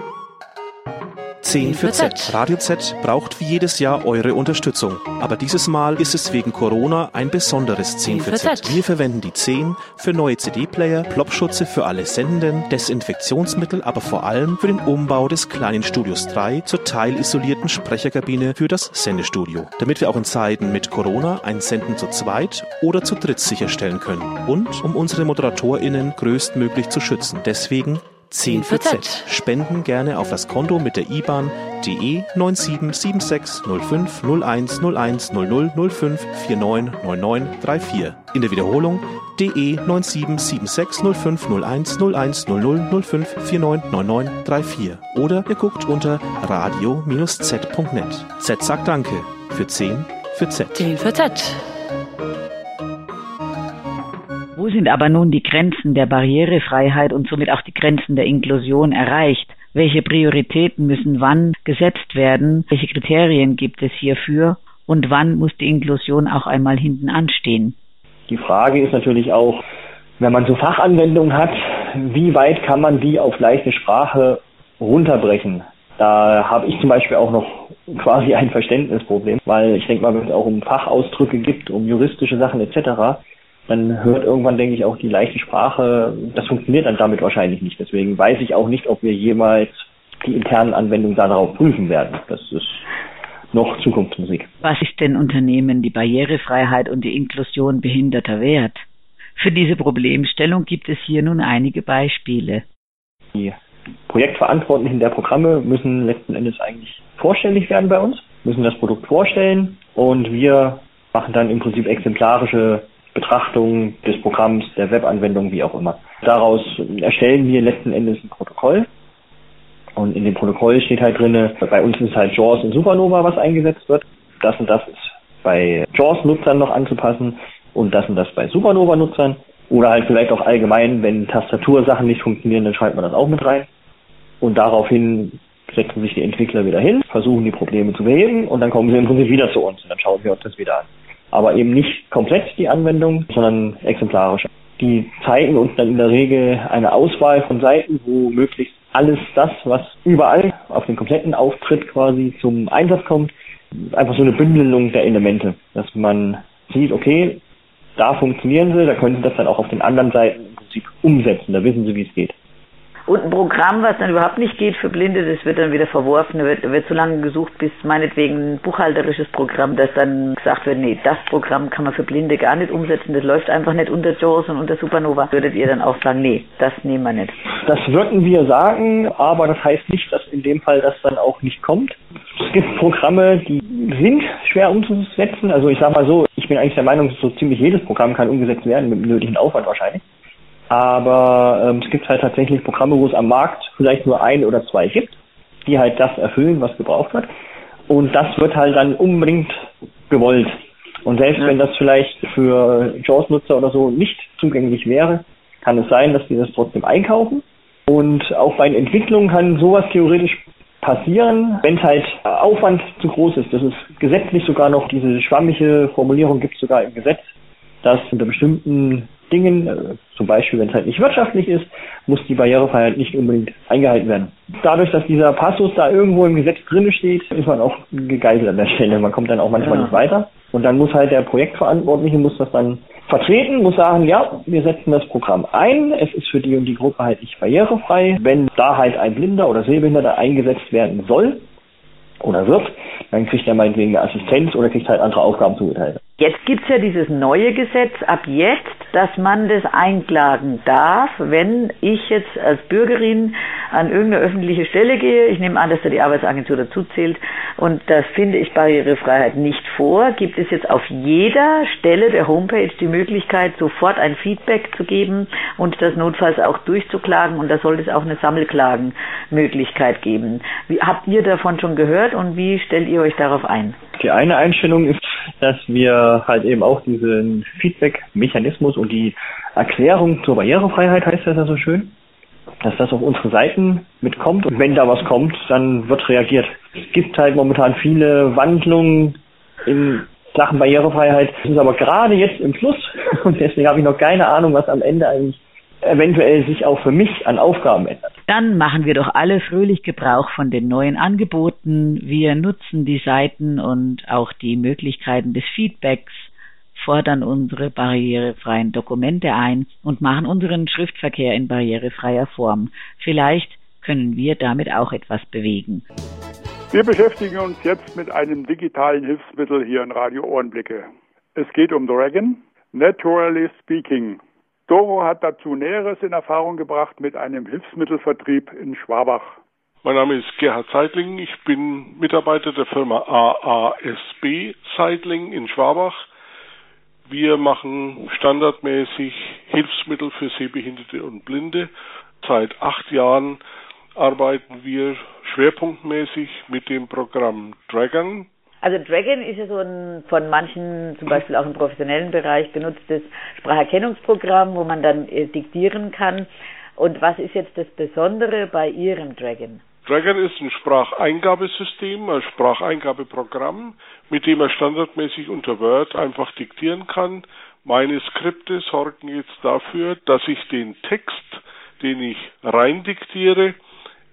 10 für Z. Radio Z braucht wie jedes Jahr eure Unterstützung. Aber dieses Mal ist es wegen Corona ein besonderes 10 für Z. Wir verwenden die 10 für neue CD-Player, Plopschutze für alle Sendenden, Desinfektionsmittel, aber vor allem für den Umbau des kleinen Studios 3 zur teilisolierten Sprecherkabine für das Sendestudio. Damit wir auch in Zeiten mit Corona ein Senden zu zweit oder zu dritt sicherstellen können. Und um unsere ModeratorInnen größtmöglich zu schützen. Deswegen 10 für Z. Spenden gerne auf das Konto mit der IBAN DE 97760501010005499934. In der Wiederholung DE 977605010005499934. Oder ihr guckt unter radio-z.net. Z sagt Danke für 10 für Z. 10 für Z. sind aber nun die Grenzen der Barrierefreiheit und somit auch die Grenzen der Inklusion erreicht? Welche Prioritäten müssen wann gesetzt werden? Welche Kriterien gibt es hierfür? Und wann muss die Inklusion auch einmal hinten anstehen? Die Frage ist natürlich auch, wenn man so Fachanwendungen hat, wie weit kann man die auf leichte Sprache runterbrechen? Da habe ich zum Beispiel auch noch quasi ein Verständnisproblem, weil ich denke mal, wenn es auch um Fachausdrücke gibt, um juristische Sachen etc., dann hört irgendwann, denke ich, auch die leichte Sprache, das funktioniert dann damit wahrscheinlich nicht. Deswegen weiß ich auch nicht, ob wir jemals die internen Anwendungen darauf prüfen werden. Das ist noch Zukunftsmusik. Was ist denn Unternehmen die Barrierefreiheit und die Inklusion Behinderter wert? Für diese Problemstellung gibt es hier nun einige Beispiele. Die Projektverantwortlichen der Programme müssen letzten Endes eigentlich vorstellig werden bei uns, müssen das Produkt vorstellen und wir machen dann im Prinzip exemplarische Betrachtung des Programms, der Webanwendung, wie auch immer. Daraus erstellen wir letzten Endes ein Protokoll. Und in dem Protokoll steht halt drinne, bei uns ist halt JAWS und Supernova, was eingesetzt wird. Das und das ist bei JAWS-Nutzern noch anzupassen und das und das bei Supernova-Nutzern. Oder halt vielleicht auch allgemein, wenn Tastatursachen nicht funktionieren, dann schreibt man das auch mit rein. Und daraufhin setzen sich die Entwickler wieder hin, versuchen die Probleme zu beheben und dann kommen sie im Prinzip wieder zu uns und dann schauen wir uns das wieder an aber eben nicht komplett die Anwendung, sondern exemplarisch. Die zeigen uns dann in der Regel eine Auswahl von Seiten, wo möglichst alles das, was überall auf den kompletten Auftritt quasi zum Einsatz kommt, einfach so eine Bündelung der Elemente, dass man sieht, okay, da funktionieren sie, da können sie das dann auch auf den anderen Seiten im Prinzip umsetzen, da wissen sie, wie es geht. Und ein Programm, was dann überhaupt nicht geht für Blinde, das wird dann wieder verworfen, da wird, wird so lange gesucht, bis meinetwegen ein buchhalterisches Programm, das dann gesagt wird, nee, das Programm kann man für Blinde gar nicht umsetzen, das läuft einfach nicht unter JAWS und unter Supernova. Würdet ihr dann auch sagen, nee, das nehmen wir nicht? Das würden wir sagen, aber das heißt nicht, dass in dem Fall das dann auch nicht kommt. Es gibt Programme, die sind schwer umzusetzen. Also ich sage mal so, ich bin eigentlich der Meinung, so ziemlich jedes Programm kann umgesetzt werden, mit dem nötigen Aufwand wahrscheinlich. Aber ähm, es gibt halt tatsächlich Programme, wo es am Markt vielleicht nur ein oder zwei gibt, die halt das erfüllen, was gebraucht wird. Und das wird halt dann unbedingt gewollt. Und selbst ja. wenn das vielleicht für JAWS-Nutzer oder so nicht zugänglich wäre, kann es sein, dass die das trotzdem einkaufen. Und auch bei den Entwicklungen kann sowas theoretisch passieren, wenn es halt Aufwand zu groß ist. Das ist gesetzlich sogar noch, diese schwammige Formulierung gibt es sogar im Gesetz, dass unter bestimmten Dingen, äh, zum Beispiel wenn es halt nicht wirtschaftlich ist, muss die Barrierefreiheit nicht unbedingt eingehalten werden. Dadurch, dass dieser Passus da irgendwo im Gesetz drin steht, ist man auch gegeißelt an der Stelle. Man kommt dann auch manchmal ja. nicht weiter. Und dann muss halt der Projektverantwortliche muss das dann vertreten, muss sagen, ja, wir setzen das Programm ein, es ist für die und die Gruppe halt nicht barrierefrei. Wenn da halt ein Blinder oder Sehbehinderter eingesetzt werden soll, oder wird, dann kriegt er meinetwegen eine Assistenz oder kriegt halt andere Aufgaben zugeteilt. Jetzt gibt's ja dieses neue Gesetz. Ab jetzt dass man das einklagen darf, wenn ich jetzt als Bürgerin an irgendeine öffentliche Stelle gehe. Ich nehme an, dass da die Arbeitsagentur dazu zählt. Und das finde ich Barrierefreiheit nicht vor. Gibt es jetzt auf jeder Stelle der Homepage die Möglichkeit, sofort ein Feedback zu geben und das notfalls auch durchzuklagen. Und da sollte es auch eine Sammelklagenmöglichkeit geben. Wie, habt ihr davon schon gehört und wie stellt ihr euch darauf ein? Die eine Einstellung ist, dass wir halt eben auch diesen Feedback-Mechanismus und die Erklärung zur Barrierefreiheit, heißt das ja so schön, dass das auf unsere Seiten mitkommt und wenn da was kommt, dann wird reagiert. Es gibt halt momentan viele Wandlungen in Sachen Barrierefreiheit. Es ist aber gerade jetzt im Fluss <laughs> und deswegen habe ich noch keine Ahnung, was am Ende eigentlich eventuell sich auch für mich an Aufgaben ändert. Dann machen wir doch alle fröhlich Gebrauch von den neuen Angeboten. Wir nutzen die Seiten und auch die Möglichkeiten des Feedbacks, fordern unsere barrierefreien Dokumente ein und machen unseren Schriftverkehr in barrierefreier Form. Vielleicht können wir damit auch etwas bewegen. Wir beschäftigen uns jetzt mit einem digitalen Hilfsmittel hier in Radio Ohrenblicke. Es geht um Dragon, Naturally Speaking. Doro hat dazu Näheres in Erfahrung gebracht mit einem Hilfsmittelvertrieb in Schwabach. Mein Name ist Gerhard Seidling. Ich bin Mitarbeiter der Firma AASB Seidling in Schwabach. Wir machen standardmäßig Hilfsmittel für Sehbehinderte und Blinde. Seit acht Jahren arbeiten wir schwerpunktmäßig mit dem Programm Dragon. Also Dragon ist ja so ein von manchen, zum Beispiel auch im professionellen Bereich benutztes Spracherkennungsprogramm, wo man dann äh, diktieren kann. Und was ist jetzt das Besondere bei Ihrem Dragon? Dragon ist ein Spracheingabesystem, ein Spracheingabeprogramm, mit dem er standardmäßig unter Word einfach diktieren kann. Meine Skripte sorgen jetzt dafür, dass ich den Text, den ich rein diktiere,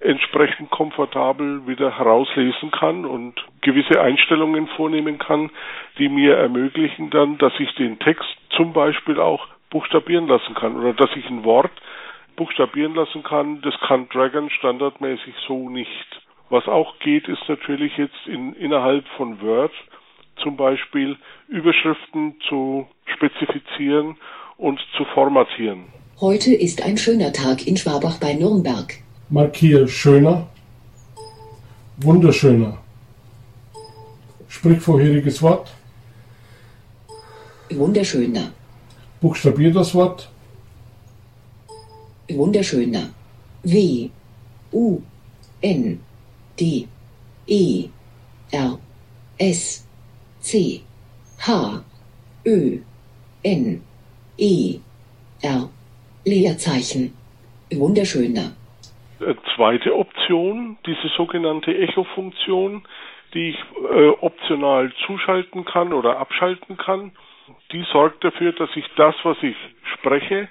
entsprechend komfortabel wieder herauslesen kann und gewisse Einstellungen vornehmen kann, die mir ermöglichen dann, dass ich den Text zum Beispiel auch buchstabieren lassen kann oder dass ich ein Wort buchstabieren lassen kann. Das kann Dragon standardmäßig so nicht. Was auch geht, ist natürlich jetzt in, innerhalb von Word zum Beispiel Überschriften zu spezifizieren und zu formatieren. Heute ist ein schöner Tag in Schwabach bei Nürnberg. Markiere schöner, wunderschöner. Sprich vorheriges Wort. Wunderschöner. Buchstabier das Wort. Wunderschöner. W. U. N. D. E. R. S. C. H. Ö. N. E. R. Leerzeichen. Wunderschöner. Äh, zweite Option, diese sogenannte Echo-Funktion, die ich äh, optional zuschalten kann oder abschalten kann, die sorgt dafür, dass ich das, was ich spreche,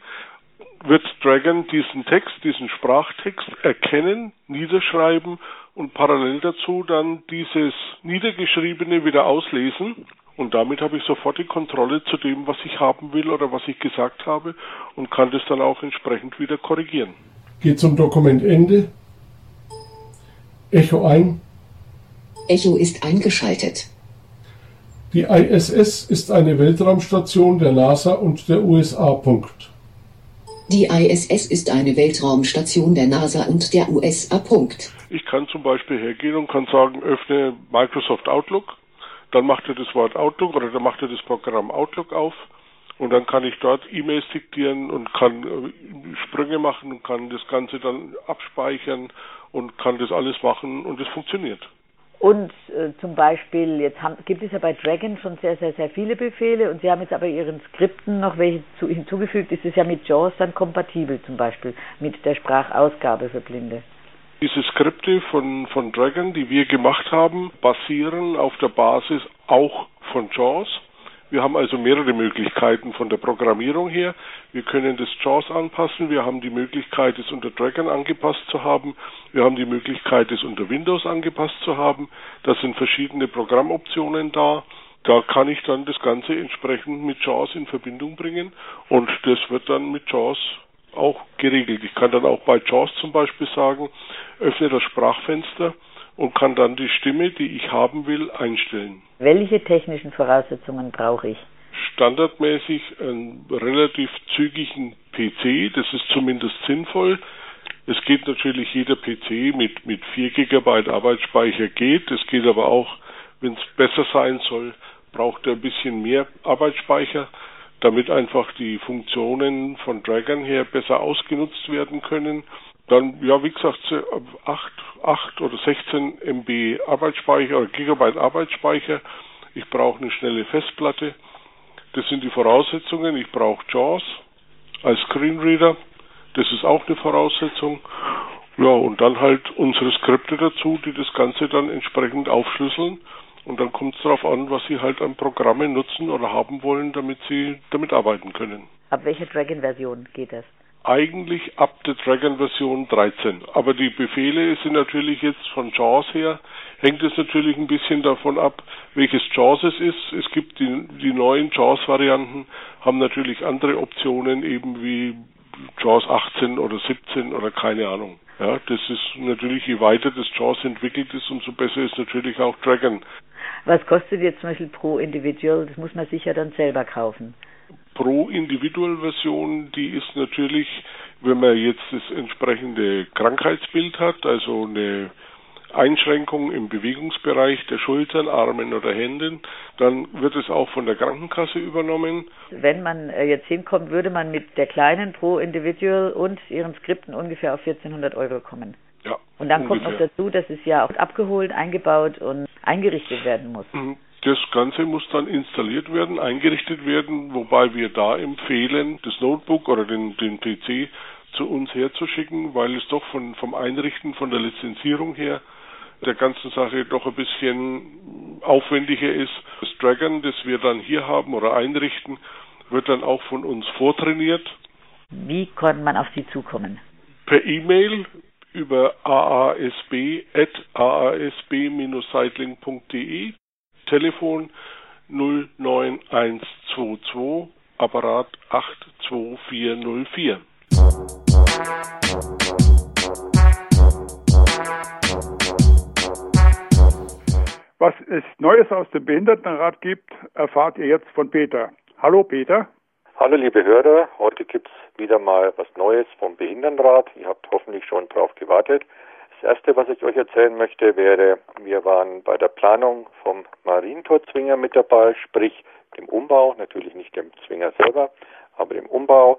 wird Dragon diesen Text, diesen Sprachtext erkennen, niederschreiben und parallel dazu dann dieses Niedergeschriebene wieder auslesen. Und damit habe ich sofort die Kontrolle zu dem, was ich haben will oder was ich gesagt habe und kann das dann auch entsprechend wieder korrigieren. Geht zum Dokumentende. Echo ein. Echo ist eingeschaltet. Die ISS ist eine Weltraumstation der NASA und der USA. Punkt. Die ISS ist eine Weltraumstation der NASA und der USA. Punkt. Ich kann zum Beispiel hergehen und kann sagen, öffne Microsoft Outlook. Dann macht er das Wort Outlook oder dann macht er das Programm Outlook auf und dann kann ich dort E-Mails diktieren und kann äh, Sprünge machen und kann das Ganze dann abspeichern und kann das alles machen und es funktioniert. Und äh, zum Beispiel, jetzt haben, gibt es ja bei Dragon schon sehr, sehr, sehr viele Befehle und Sie haben jetzt aber Ihren Skripten noch welche zu, hinzugefügt. Ist es ja mit JAWS dann kompatibel, zum Beispiel mit der Sprachausgabe für Blinde? Diese Skripte von, von Dragon, die wir gemacht haben, basieren auf der Basis auch von JAWS. Wir haben also mehrere Möglichkeiten von der Programmierung her. Wir können das JAWS anpassen. Wir haben die Möglichkeit, es unter Dragon angepasst zu haben. Wir haben die Möglichkeit, es unter Windows angepasst zu haben. Da sind verschiedene Programmoptionen da. Da kann ich dann das Ganze entsprechend mit JAWS in Verbindung bringen und das wird dann mit JAWS auch geregelt. Ich kann dann auch bei JAWS zum Beispiel sagen, öffne das Sprachfenster und kann dann die Stimme, die ich haben will, einstellen. Welche technischen Voraussetzungen brauche ich? standardmäßig einen relativ zügigen PC. Das ist zumindest sinnvoll. Es geht natürlich jeder PC mit, mit 4 GB Arbeitsspeicher geht. Es geht aber auch, wenn es besser sein soll, braucht er ein bisschen mehr Arbeitsspeicher, damit einfach die Funktionen von Dragon her besser ausgenutzt werden können. Dann, ja, wie gesagt, 8, 8 oder 16 MB Arbeitsspeicher oder Gigabyte Arbeitsspeicher. Ich brauche eine schnelle Festplatte. Das sind die Voraussetzungen. Ich brauche JAWS als Screenreader. Das ist auch eine Voraussetzung. Ja, und dann halt unsere Skripte dazu, die das Ganze dann entsprechend aufschlüsseln. Und dann kommt es darauf an, was Sie halt an Programme nutzen oder haben wollen, damit Sie damit arbeiten können. Ab welcher Dragon-Version geht das? Eigentlich ab der Dragon-Version 13. Aber die Befehle sind natürlich jetzt von JAWS her, hängt es natürlich ein bisschen davon ab, welches JAWS es ist. Es gibt die, die neuen JAWS-Varianten, haben natürlich andere Optionen, eben wie JAWS 18 oder 17 oder keine Ahnung. Ja, das ist natürlich, je weiter das JAWS entwickelt ist, umso besser ist natürlich auch Dragon. Was kostet jetzt zum Beispiel pro Individual? Das muss man sicher dann selber kaufen. Pro Individual Version, die ist natürlich, wenn man jetzt das entsprechende Krankheitsbild hat, also eine Einschränkung im Bewegungsbereich der Schultern, Armen oder Händen, dann wird es auch von der Krankenkasse übernommen. Wenn man äh, jetzt hinkommt, würde man mit der kleinen pro Individual und ihren Skripten ungefähr auf 1400 Euro kommen. Ja. Und dann ungefähr. kommt noch dazu, dass es ja auch abgeholt, eingebaut und eingerichtet werden muss. Das Ganze muss dann installiert werden, eingerichtet werden, wobei wir da empfehlen, das Notebook oder den, den PC zu uns herzuschicken, weil es doch von, vom Einrichten, von der Lizenzierung her der ganzen Sache doch ein bisschen aufwendiger ist. Das Dragon, das wir dann hier haben oder einrichten, wird dann auch von uns vortrainiert. Wie konnte man auf Sie zukommen? Per E-Mail über aasb.aasb-cycling.de, Telefon 09122, Apparat 82404. Was es Neues aus dem Behindertenrat gibt, erfahrt ihr jetzt von Peter. Hallo Peter. Hallo liebe Hörer, heute gibt es wieder mal was Neues vom Behindertenrat. Ihr habt hoffentlich schon drauf gewartet. Das erste, was ich euch erzählen möchte, wäre, wir waren bei der Planung vom Marientorzwinger mit dabei, sprich dem Umbau, natürlich nicht dem Zwinger selber, aber dem Umbau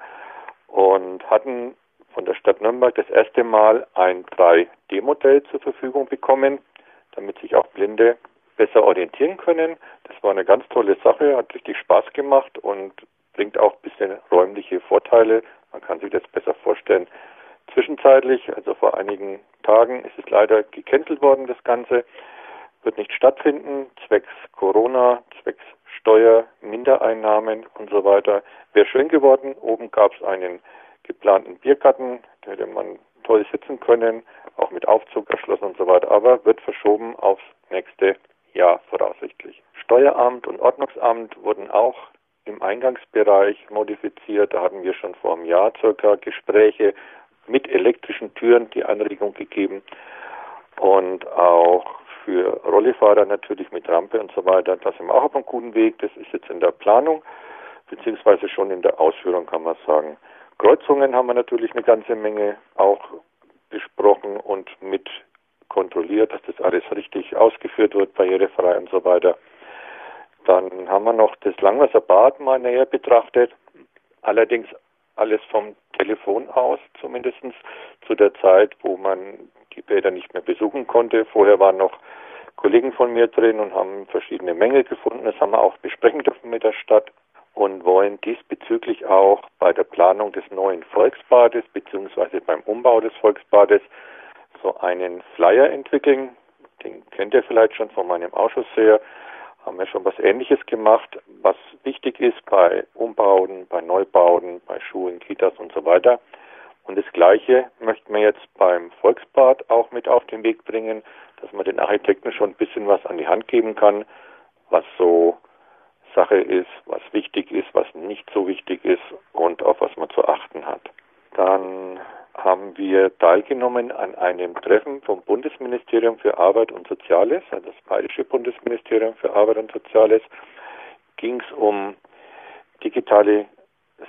und hatten von der Stadt Nürnberg das erste Mal ein 3D-Modell zur Verfügung bekommen, damit sich auch Blinde besser orientieren können. Das war eine ganz tolle Sache, hat richtig Spaß gemacht und bringt auch ein bisschen räumliche Vorteile. Man kann sich das besser vorstellen. Zwischenzeitlich, also vor einigen Tagen, ist es leider gecancelt worden, das Ganze. Wird nicht stattfinden, zwecks Corona, zwecks Steuer, Mindereinnahmen und so weiter. Wäre schön geworden. Oben gab es einen geplanten Biergarten, da hätte man toll sitzen können, auch mit Aufzug erschlossen und so weiter, aber wird verschoben aufs nächste Jahr voraussichtlich. Steueramt und Ordnungsamt wurden auch im Eingangsbereich modifiziert. Da hatten wir schon vor einem Jahr circa Gespräche mit elektrischen Türen die Anregung gegeben und auch für Rollifahrer natürlich mit Rampe und so weiter. Da sind wir auch auf einem guten Weg. Das ist jetzt in der Planung beziehungsweise schon in der Ausführung kann man sagen. Kreuzungen haben wir natürlich eine ganze Menge auch besprochen und mit kontrolliert, dass das alles richtig ausgeführt wird, barrierefrei und so weiter. Dann haben wir noch das Langwasserbad mal näher betrachtet. Allerdings alles vom Telefon aus, zumindest zu der Zeit, wo man die Bäder nicht mehr besuchen konnte. Vorher waren noch Kollegen von mir drin und haben verschiedene Mängel gefunden. Das haben wir auch besprechen dürfen mit der Stadt und wollen diesbezüglich auch bei der Planung des neuen Volksbades beziehungsweise beim Umbau des Volksbades so einen Flyer entwickeln. Den kennt ihr vielleicht schon von meinem Ausschuss her. Haben wir schon was Ähnliches gemacht, was wichtig ist bei Umbauten, bei Neubauten, bei Schulen, Kitas und so weiter. Und das Gleiche möchten wir jetzt beim Volksbad auch mit auf den Weg bringen, dass man den Architekten schon ein bisschen was an die Hand geben kann, was so Sache ist, was wichtig ist, was nicht so wichtig ist und auf was man zu achten hat. Dann haben wir teilgenommen an einem Treffen vom Bundesministerium für Arbeit und Soziales, also das Bayerische Bundesministerium für Arbeit und Soziales, ging es um digitale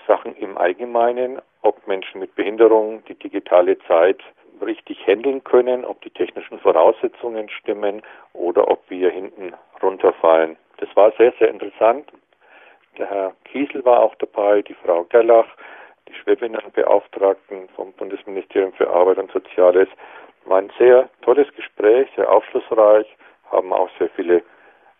Sachen im Allgemeinen, ob Menschen mit Behinderung die digitale Zeit richtig handeln können, ob die technischen Voraussetzungen stimmen oder ob wir hinten runterfallen. Das war sehr, sehr interessant. Der Herr Kiesel war auch dabei, die Frau Gerlach, die Schwerbehindertenbeauftragten vom Bundesministerium für Arbeit und Soziales. War ein sehr tolles Gespräch, sehr aufschlussreich, haben auch sehr viele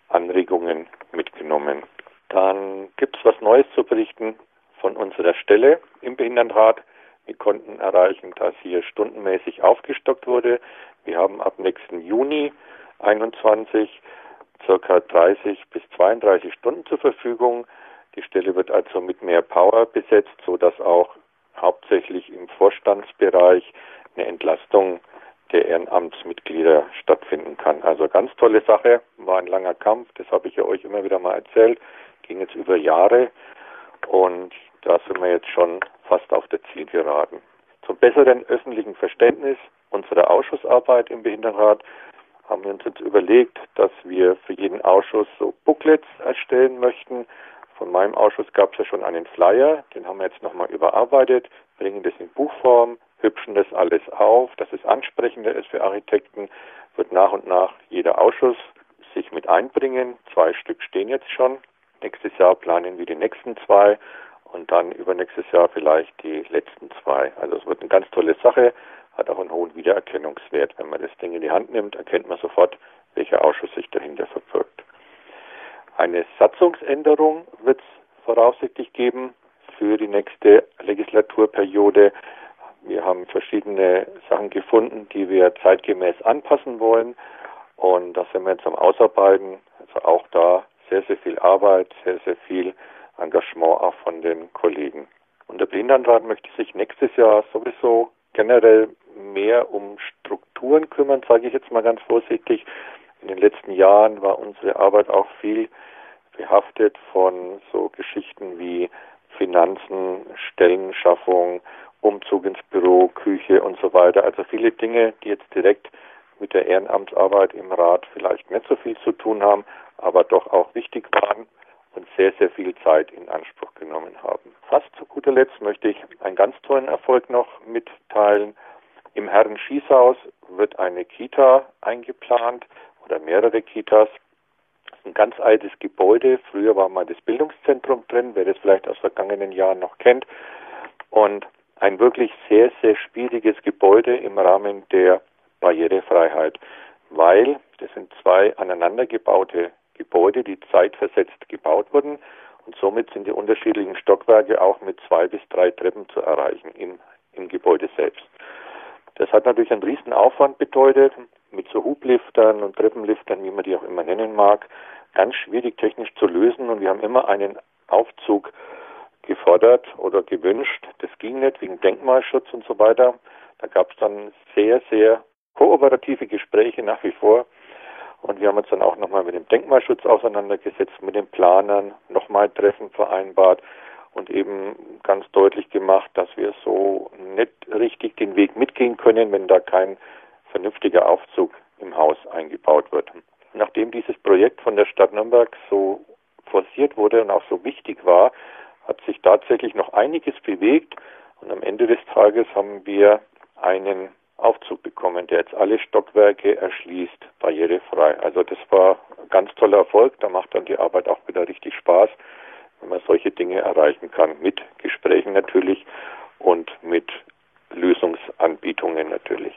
Anregungen mitgenommen. Dann gibt es was Neues zu berichten von unserer Stelle im Behindertenrat. Wir konnten erreichen, dass hier stundenmäßig aufgestockt wurde. Wir haben ab nächsten Juni 21 circa 30 bis 32 Stunden zur Verfügung. Die Stelle wird also mit mehr Power besetzt, so dass auch hauptsächlich im Vorstandsbereich eine Entlastung der Ehrenamtsmitglieder stattfinden kann. Also ganz tolle Sache, war ein langer Kampf, das habe ich ja euch immer wieder mal erzählt, ging jetzt über Jahre und da sind wir jetzt schon fast auf der Zielgeraden. Zum besseren öffentlichen Verständnis unserer Ausschussarbeit im Behindertenrat haben wir uns jetzt überlegt, dass wir für jeden Ausschuss so Booklets erstellen möchten. Von meinem Ausschuss gab es ja schon einen Flyer, den haben wir jetzt nochmal überarbeitet, bringen das in Buchform, hübschen das alles auf, dass es ansprechender ist für Architekten, wird nach und nach jeder Ausschuss sich mit einbringen. Zwei Stück stehen jetzt schon. Nächstes Jahr planen wir die nächsten zwei und dann übernächstes Jahr vielleicht die letzten zwei. Also es wird eine ganz tolle Sache, hat auch einen hohen Wiedererkennungswert. Wenn man das Ding in die Hand nimmt, erkennt man sofort, welcher Ausschuss sich dahinter verbirgt. Eine Satzungsänderung wird es voraussichtlich geben für die nächste Legislaturperiode. Wir haben verschiedene Sachen gefunden, die wir zeitgemäß anpassen wollen. Und da sind wir jetzt am Ausarbeiten. Also auch da sehr, sehr viel Arbeit, sehr, sehr viel Engagement auch von den Kollegen. Und der Behindertenrat möchte sich nächstes Jahr sowieso generell mehr um Strukturen kümmern, sage ich jetzt mal ganz vorsichtig. In den letzten Jahren war unsere Arbeit auch viel behaftet von so Geschichten wie Finanzen, Stellenschaffung, Umzug ins Büro, Küche und so weiter. Also viele Dinge, die jetzt direkt mit der Ehrenamtsarbeit im Rat vielleicht nicht so viel zu tun haben, aber doch auch wichtig waren und sehr, sehr viel Zeit in Anspruch genommen haben. Fast zu guter Letzt möchte ich einen ganz tollen Erfolg noch mitteilen. Im Herren Schießhaus wird eine Kita eingeplant oder mehrere Kitas. Das ist ein ganz altes Gebäude. Früher war mal das Bildungszentrum drin, wer das vielleicht aus vergangenen Jahren noch kennt. Und ein wirklich sehr, sehr schwieriges Gebäude im Rahmen der Barrierefreiheit, weil das sind zwei aneinandergebaute Gebäude, die zeitversetzt gebaut wurden. Und somit sind die unterschiedlichen Stockwerke auch mit zwei bis drei Treppen zu erreichen im, im Gebäude selbst. Das hat natürlich einen riesen Aufwand bedeutet, mit so Hubliftern und Treppenliftern, wie man die auch immer nennen mag, ganz schwierig technisch zu lösen. Und wir haben immer einen Aufzug gefordert oder gewünscht. Das ging nicht wegen Denkmalschutz und so weiter. Da gab es dann sehr, sehr kooperative Gespräche nach wie vor. Und wir haben uns dann auch nochmal mit dem Denkmalschutz auseinandergesetzt, mit den Planern, nochmal Treffen vereinbart und eben ganz deutlich gemacht, dass wir so nicht richtig den Weg mitgehen können, wenn da kein vernünftiger Aufzug im Haus eingebaut wird. Nachdem dieses Projekt von der Stadt Nürnberg so forciert wurde und auch so wichtig war, hat sich tatsächlich noch einiges bewegt und am Ende des Tages haben wir einen Aufzug bekommen, der jetzt alle Stockwerke erschließt, barrierefrei. Also das war ein ganz toller Erfolg. Da macht dann die Arbeit auch wieder richtig Spaß, wenn man solche Dinge erreichen kann. Mit Gesprächen natürlich und mit Lösungsanbietungen natürlich.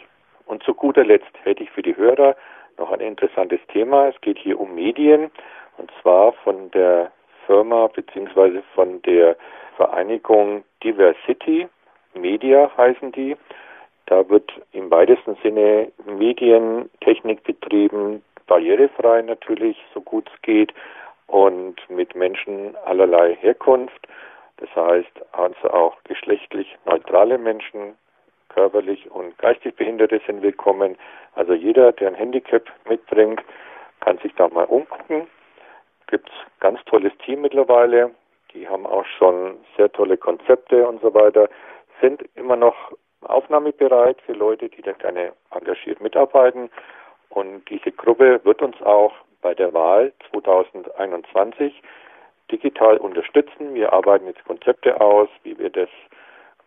Und zu guter Letzt hätte ich für die Hörer noch ein interessantes Thema. Es geht hier um Medien und zwar von der Firma bzw. von der Vereinigung Diversity Media heißen die. Da wird im weitesten Sinne Medientechnik betrieben, barrierefrei natürlich, so gut es geht, und mit Menschen allerlei Herkunft. Das heißt also auch geschlechtlich neutrale Menschen, körperlich und geistig Behinderte sind willkommen. Also jeder, der ein Handicap mitbringt, kann sich da mal umgucken. Gibt ganz tolles Team mittlerweile. Die haben auch schon sehr tolle Konzepte und so weiter. Sind immer noch aufnahmebereit für Leute, die da gerne engagiert mitarbeiten. Und diese Gruppe wird uns auch bei der Wahl 2021 digital unterstützen. Wir arbeiten jetzt Konzepte aus, wie wir das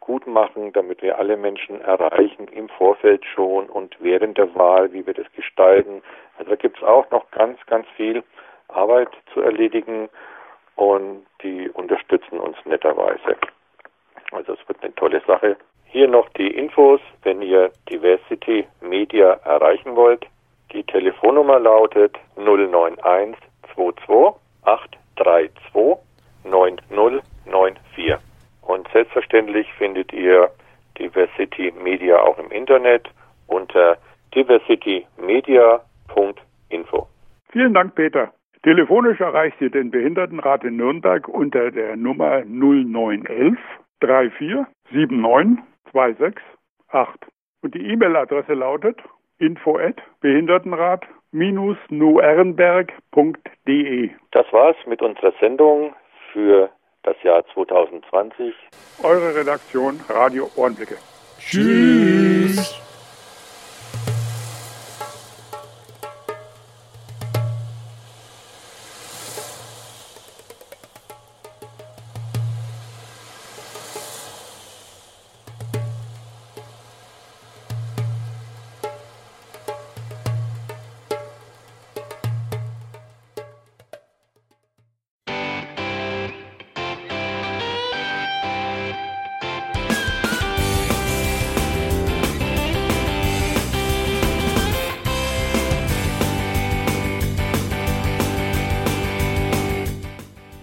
gut machen, damit wir alle Menschen erreichen, im Vorfeld schon und während der Wahl, wie wir das gestalten. Also da gibt es auch noch ganz, ganz viel Arbeit zu erledigen und die unterstützen uns netterweise. Also es wird eine tolle Sache. Hier noch die Infos, wenn ihr Diversity Media erreichen wollt. Die Telefonnummer lautet 091 22 832 9094. Und selbstverständlich findet ihr Diversity Media auch im Internet unter diversitymedia.info. Vielen Dank, Peter. Telefonisch erreicht ihr den Behindertenrat in Nürnberg unter der Nummer 0911 34 79 268. Und die E-Mail-Adresse lautet info at behindertenrat-nuernberg.de. Das war's mit unserer Sendung für das Jahr 2020. Eure Redaktion Radio Ohrenblicke. Tschüss.